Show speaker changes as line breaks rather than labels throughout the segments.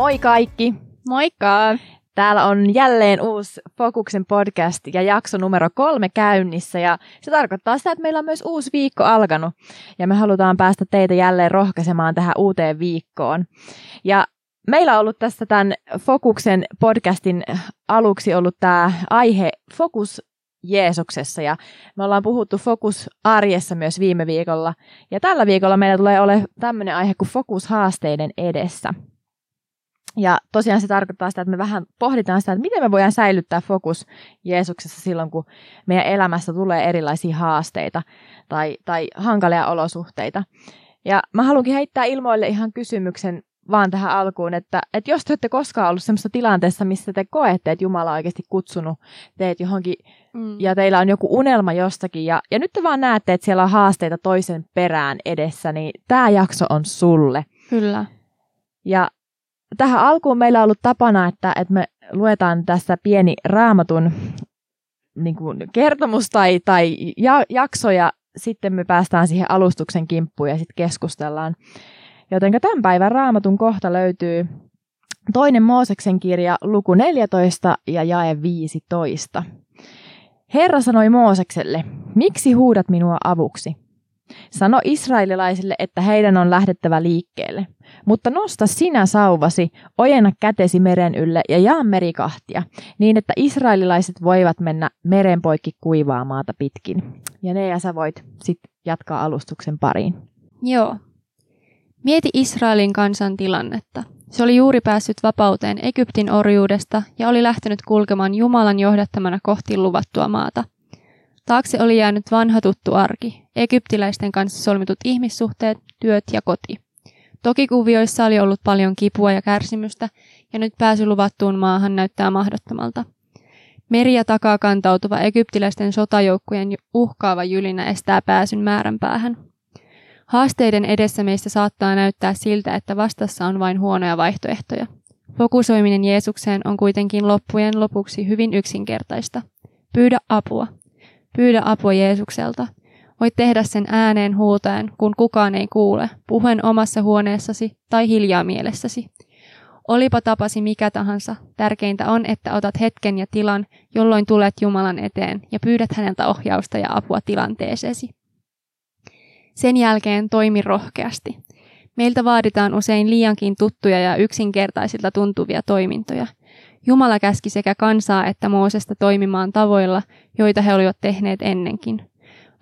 Moi kaikki!
Moikka!
Täällä on jälleen uusi Fokuksen podcast ja jakso numero kolme käynnissä ja se tarkoittaa sitä, että meillä on myös uusi viikko alkanut ja me halutaan päästä teitä jälleen rohkaisemaan tähän uuteen viikkoon. Ja meillä on ollut tässä tämän Fokuksen podcastin aluksi ollut tämä aihe Fokus Jeesuksessa ja me ollaan puhuttu Fokus arjessa myös viime viikolla ja tällä viikolla meillä tulee ole tämmöinen aihe kuin Fokus haasteiden edessä. Ja tosiaan se tarkoittaa sitä, että me vähän pohditaan sitä, että miten me voidaan säilyttää fokus Jeesuksessa silloin, kun meidän elämässä tulee erilaisia haasteita tai, tai hankalia olosuhteita. Ja mä haluankin heittää ilmoille ihan kysymyksen vaan tähän alkuun, että, että jos te olette koskaan ollut sellaisessa tilanteessa, missä te koette, että Jumala on oikeasti kutsunut teet johonkin mm. ja teillä on joku unelma jostakin ja, ja nyt te vaan näette, että siellä on haasteita toisen perään edessä, niin tämä jakso on sulle.
Kyllä.
Ja tähän alkuun meillä on ollut tapana, että, että me luetaan tässä pieni raamatun niin kuin kertomus tai, tai ja, jakso ja sitten me päästään siihen alustuksen kimppuun ja sitten keskustellaan. Joten tämän päivän raamatun kohta löytyy toinen Mooseksen kirja luku 14 ja jae 15. Herra sanoi Moosekselle, miksi huudat minua avuksi? Sano israelilaisille, että heidän on lähdettävä liikkeelle. Mutta nosta sinä sauvasi, ojenna kätesi meren ylle ja jaa meri kahtia, niin että israelilaiset voivat mennä meren poikki kuivaa maata pitkin. Ja ne ja sä voit sitten jatkaa alustuksen pariin.
Joo. Mieti Israelin kansan tilannetta. Se oli juuri päässyt vapauteen Egyptin orjuudesta ja oli lähtenyt kulkemaan Jumalan johdattamana kohti luvattua maata – Taakse oli jäänyt vanha tuttu arki, egyptiläisten kanssa solmitut ihmissuhteet, työt ja koti. Toki kuvioissa oli ollut paljon kipua ja kärsimystä, ja nyt pääsy luvattuun maahan näyttää mahdottomalta. Meri ja takaa kantautuva egyptiläisten sotajoukkojen uhkaava jylinä estää pääsyn määränpäähän. Haasteiden edessä meistä saattaa näyttää siltä, että vastassa on vain huonoja vaihtoehtoja. Fokusoiminen Jeesukseen on kuitenkin loppujen lopuksi hyvin yksinkertaista. Pyydä apua. Pyydä apua Jeesukselta. Voit tehdä sen ääneen huutaen, kun kukaan ei kuule, puhuen omassa huoneessasi tai hiljaa mielessäsi. Olipa tapasi mikä tahansa, tärkeintä on, että otat hetken ja tilan, jolloin tulet Jumalan eteen ja pyydät häneltä ohjausta ja apua tilanteeseesi. Sen jälkeen toimi rohkeasti. Meiltä vaaditaan usein liiankin tuttuja ja yksinkertaisilta tuntuvia toimintoja – Jumala käski sekä kansaa että Moosesta toimimaan tavoilla, joita he olivat tehneet ennenkin.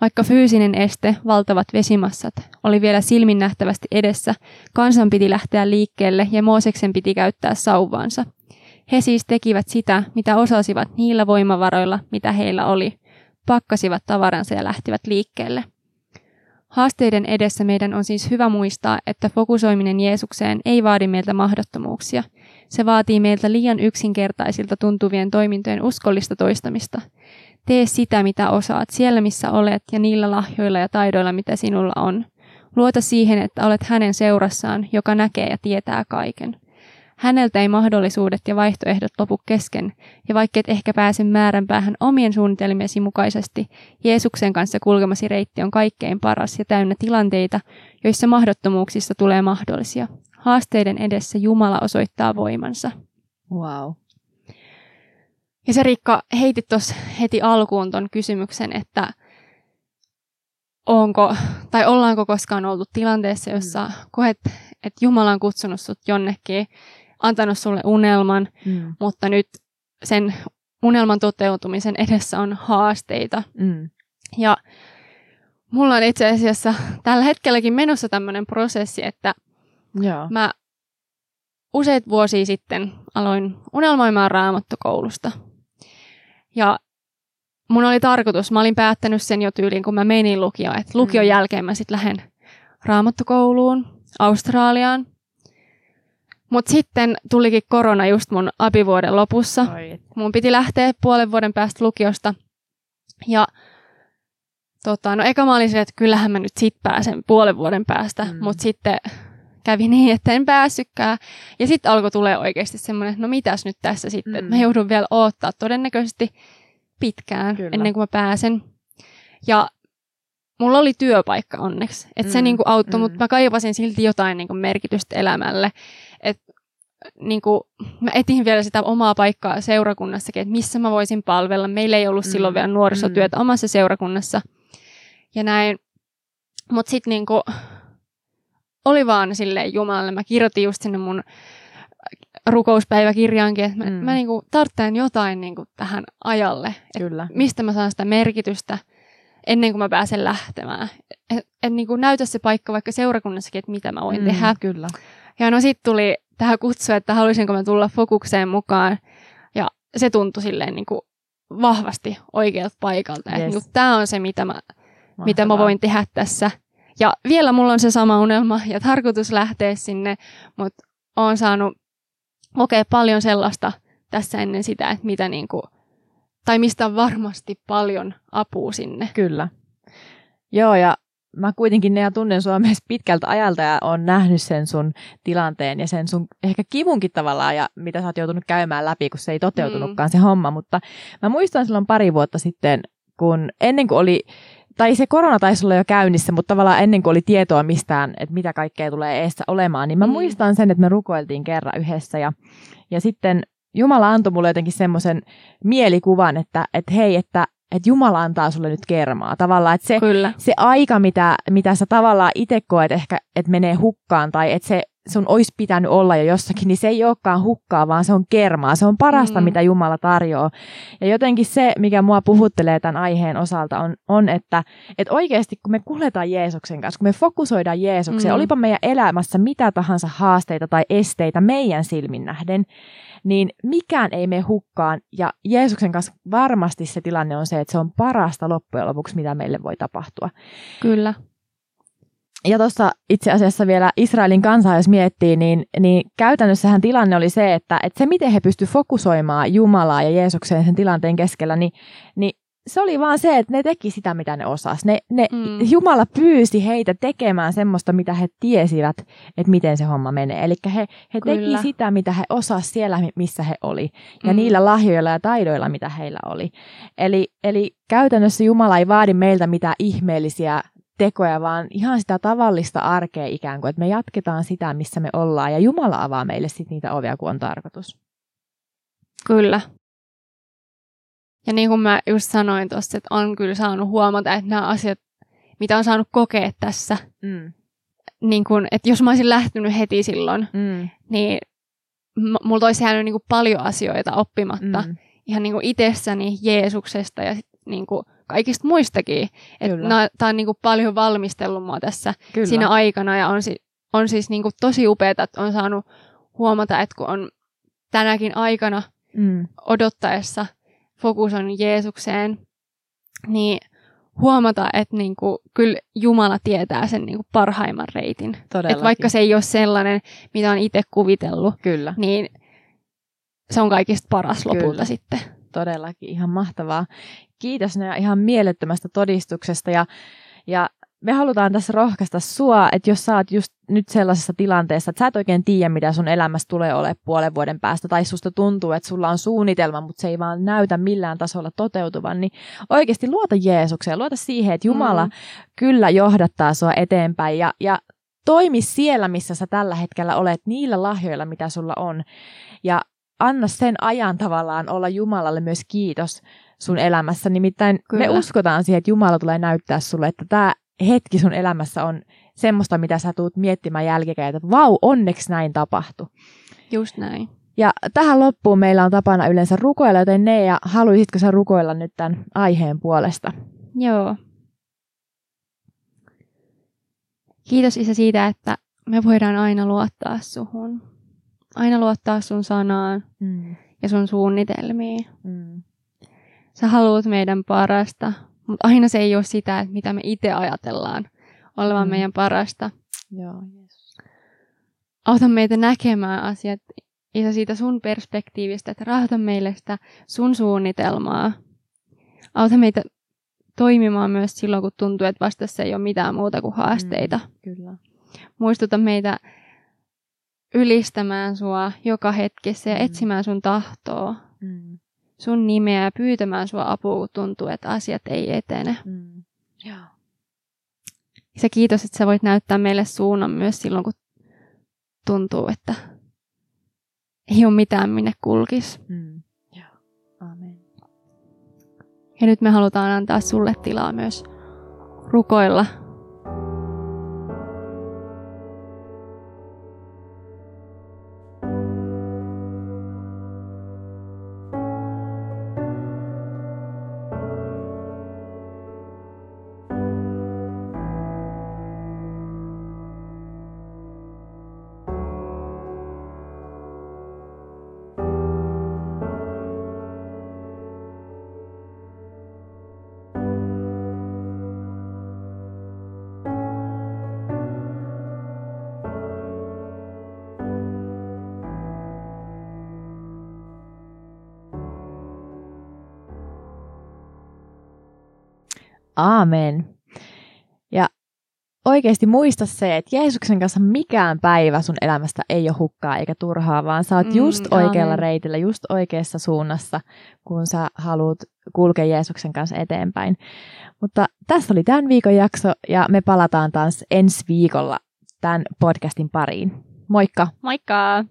Vaikka fyysinen este, valtavat vesimassat, oli vielä silmin nähtävästi edessä, kansan piti lähteä liikkeelle ja Mooseksen piti käyttää sauvaansa. He siis tekivät sitä, mitä osasivat niillä voimavaroilla, mitä heillä oli. Pakkasivat tavaransa ja lähtivät liikkeelle. Haasteiden edessä meidän on siis hyvä muistaa, että fokusoiminen Jeesukseen ei vaadi meiltä mahdottomuuksia – se vaatii meiltä liian yksinkertaisilta tuntuvien toimintojen uskollista toistamista. Tee sitä, mitä osaat, siellä missä olet ja niillä lahjoilla ja taidoilla, mitä sinulla on. Luota siihen, että olet hänen seurassaan, joka näkee ja tietää kaiken. Häneltä ei mahdollisuudet ja vaihtoehdot lopu kesken, ja vaikka et ehkä pääse määränpäähän omien suunnitelmiesi mukaisesti, Jeesuksen kanssa kulkemasi reitti on kaikkein paras ja täynnä tilanteita, joissa mahdottomuuksista tulee mahdollisia. Haasteiden edessä Jumala osoittaa voimansa.
Wow.
Ja se Riikka heitit tuossa heti alkuun ton kysymyksen, että onko, tai ollaanko koskaan oltu tilanteessa, jossa mm. koet, että Jumala on kutsunut sut jonnekin, antanut sulle unelman, mm. mutta nyt sen unelman toteutumisen edessä on haasteita. Mm. Ja mulla on itse asiassa tällä hetkelläkin menossa tämmöinen prosessi, että Joo. Mä useat vuosia sitten aloin unelmoimaan raamattokoulusta. Ja mun oli tarkoitus, mä olin päättänyt sen jo tyyliin, kun mä menin lukioon, että lukion mm. jälkeen mä sitten lähden raamattokouluun Australiaan. Mutta sitten tulikin korona just mun apivuoden lopussa. Oi. Mun piti lähteä puolen vuoden päästä lukiosta. Ja tota, no eka mä olin että kyllähän mä nyt sit pääsen puolen vuoden päästä. Mm. Mutta sitten kävi niin, että en päässytkään. Ja sitten alkoi tulee oikeasti semmoinen, että no mitäs nyt tässä sitten, mm. että mä mm. joudun vielä odottaa todennäköisesti pitkään Kyllä. ennen kuin mä pääsen. Ja mulla oli työpaikka onneksi, että mm. se niinku auttoi, mm. mutta mä kaivasin silti jotain niinku merkitystä elämälle. Et niin kuin, mä etin vielä sitä omaa paikkaa seurakunnassakin, että missä mä voisin palvella. Meillä ei ollut mm. silloin vielä nuorisotyötä mm. omassa seurakunnassa. Ja näin. Mutta sitten niin kuin, oli vaan silleen Jumalalle. Mä kirjoitin just sinne mun rukouspäiväkirjaankin, että mä, mm. mä niinku tarvitsen jotain niinku tähän ajalle. Kyllä. Mistä mä saan sitä merkitystä ennen kuin mä pääsen lähtemään. Että et niinku näytä se paikka vaikka seurakunnassakin, että mitä mä voin mm, tehdä.
Kyllä.
Ja no sitten tuli tähän kutsu, että haluaisinko mä tulla fokukseen mukaan. Ja se tuntui silleen niinku vahvasti oikealta paikalta. Yes. Niinku, Tämä on se, mitä mä, mitä mä voin tehdä tässä. Ja vielä mulla on se sama unelma ja tarkoitus lähteä sinne, mutta oon saanut kokea paljon sellaista tässä ennen sitä, että mitä niin kuin, tai mistä on varmasti paljon apua sinne.
Kyllä. Joo, ja mä kuitenkin ne ja tunnen sua myös pitkältä ajalta ja on nähnyt sen sun tilanteen ja sen sun ehkä kivunkin tavallaan ja mitä sä oot joutunut käymään läpi, kun se ei toteutunutkaan mm. se homma. Mutta mä muistan silloin pari vuotta sitten, kun ennen kuin oli tai se korona taisi olla jo käynnissä, mutta tavallaan ennen kuin oli tietoa mistään, että mitä kaikkea tulee eessä olemaan, niin mä mm. muistan sen, että me rukoiltiin kerran yhdessä ja, ja sitten Jumala antoi mulle jotenkin semmoisen mielikuvan, että, että hei, että, että Jumala antaa sulle nyt kermaa. Tavallaan, että se, Kyllä. se aika, mitä, mitä sä tavallaan itse koet ehkä, että menee hukkaan tai että se sun olisi pitänyt olla jo jossakin, niin se ei olekaan hukkaa, vaan se on kermaa. Se on parasta, mm. mitä Jumala tarjoaa. Ja jotenkin se, mikä mua puhuttelee tämän aiheen osalta, on, on että, että oikeasti kun me kuljetaan Jeesuksen kanssa, kun me fokusoidaan Jeesukseen, mm. olipa meidän elämässä mitä tahansa haasteita tai esteitä meidän silmin nähden, niin mikään ei mene hukkaan. Ja Jeesuksen kanssa varmasti se tilanne on se, että se on parasta loppujen lopuksi, mitä meille voi tapahtua.
Kyllä
ja tuossa itse asiassa vielä Israelin kansaa, jos miettii, niin, niin käytännössähän tilanne oli se, että, että se miten he pystyivät fokusoimaan Jumalaa ja Jeesukseen sen tilanteen keskellä, niin, niin se oli vaan se, että ne teki sitä, mitä ne osas. Ne, ne, mm. Jumala pyysi heitä tekemään semmoista, mitä he tiesivät, että miten se homma menee. Eli he, he teki sitä, mitä he osas siellä, missä he oli. Ja mm. niillä lahjoilla ja taidoilla, mitä heillä oli. Eli, eli käytännössä Jumala ei vaadi meiltä mitään ihmeellisiä tekoja, vaan ihan sitä tavallista arkea ikään kuin, että me jatketaan sitä, missä me ollaan, ja Jumala avaa meille sitten niitä ovia, kun on tarkoitus.
Kyllä. Ja niin kuin mä just sanoin tuossa, että on kyllä saanut huomata, että nämä asiat, mitä on saanut kokea tässä, mm. niin kun, että jos mä olisin lähtenyt heti silloin, mm. niin m- multa olisi jäänyt niin kuin paljon asioita oppimatta. Mm. Ihan niin kuin itsessäni, Jeesuksesta ja sit niin kuin kaikista muistakin. Tämä on niin kuin paljon valmistellut mua tässä Kyllä. siinä aikana ja on, si- on siis niin kuin tosi upeaa, että on saanut huomata, että kun on tänäkin aikana mm. odottaessa fokus on Jeesukseen, niin huomata, että niin kuin, kyllä Jumala tietää sen niin kuin parhaimman reitin. Että vaikka se ei ole sellainen, mitä on itse kuvitellut, kyllä. niin se on kaikista paras lopulta kyllä. sitten.
Todellakin, ihan mahtavaa kiitos ne ihan mielettömästä todistuksesta ja, ja me halutaan tässä rohkaista sua, että jos sä oot just nyt sellaisessa tilanteessa, että sä et oikein tiedä, mitä sun elämässä tulee ole puolen vuoden päästä, tai susta tuntuu, että sulla on suunnitelma, mutta se ei vaan näytä millään tasolla toteutuvan, niin oikeasti luota Jeesukseen, luota siihen, että Jumala mm. kyllä johdattaa sua eteenpäin, ja, ja toimi siellä, missä sä tällä hetkellä olet, niillä lahjoilla, mitä sulla on, ja anna sen ajan tavallaan olla Jumalalle myös kiitos, sun elämässä. Nimittäin Kyllä. me uskotaan siihen, että Jumala tulee näyttää sulle, että tämä hetki sun elämässä on semmoista, mitä sä tuut miettimään jälkikäteen, että vau, onneksi näin tapahtui.
Just näin.
Ja tähän loppuun meillä on tapana yleensä rukoilla, joten ne ja haluaisitko sä rukoilla nyt tämän aiheen puolesta?
Joo. Kiitos Isä siitä, että me voidaan aina luottaa suhun. Aina luottaa sun sanaan mm. ja sun suunnitelmiin. Mm. Sä haluat meidän parasta, mutta aina se ei ole sitä, että mitä me itse ajatellaan olevan mm. meidän parasta.
Joo, yes.
Auta meitä näkemään asiat Isä siitä sun perspektiivistä, että rahoita meille sitä sun suunnitelmaa. Auta meitä toimimaan myös silloin, kun tuntuu, että vastassa ei ole mitään muuta kuin haasteita. Mm,
kyllä.
Muistuta meitä ylistämään sua joka hetkessä ja mm. etsimään sun tahtoa. Mm sun nimeä ja pyytämään sua apua, kun tuntuu, että asiat ei etene. Mm.
Joo.
Se kiitos, että sä voit näyttää meille suunnan myös silloin, kun tuntuu, että ei ole mitään, minne kulkisi.
Mm. Joo. Amen.
Ja nyt me halutaan antaa sulle tilaa myös rukoilla
Aamen. Ja oikeasti muista se, että Jeesuksen kanssa mikään päivä sun elämästä ei ole hukkaa eikä turhaa, vaan sä oot
Mm,
just oikealla
aamen.
reitillä, just oikeassa suunnassa, kun sä haluat kulkea Jeesuksen kanssa eteenpäin. Mutta tässä oli tämän viikon jakso ja me palataan taas ensi viikolla tämän podcastin pariin. Moikka!
Moikka!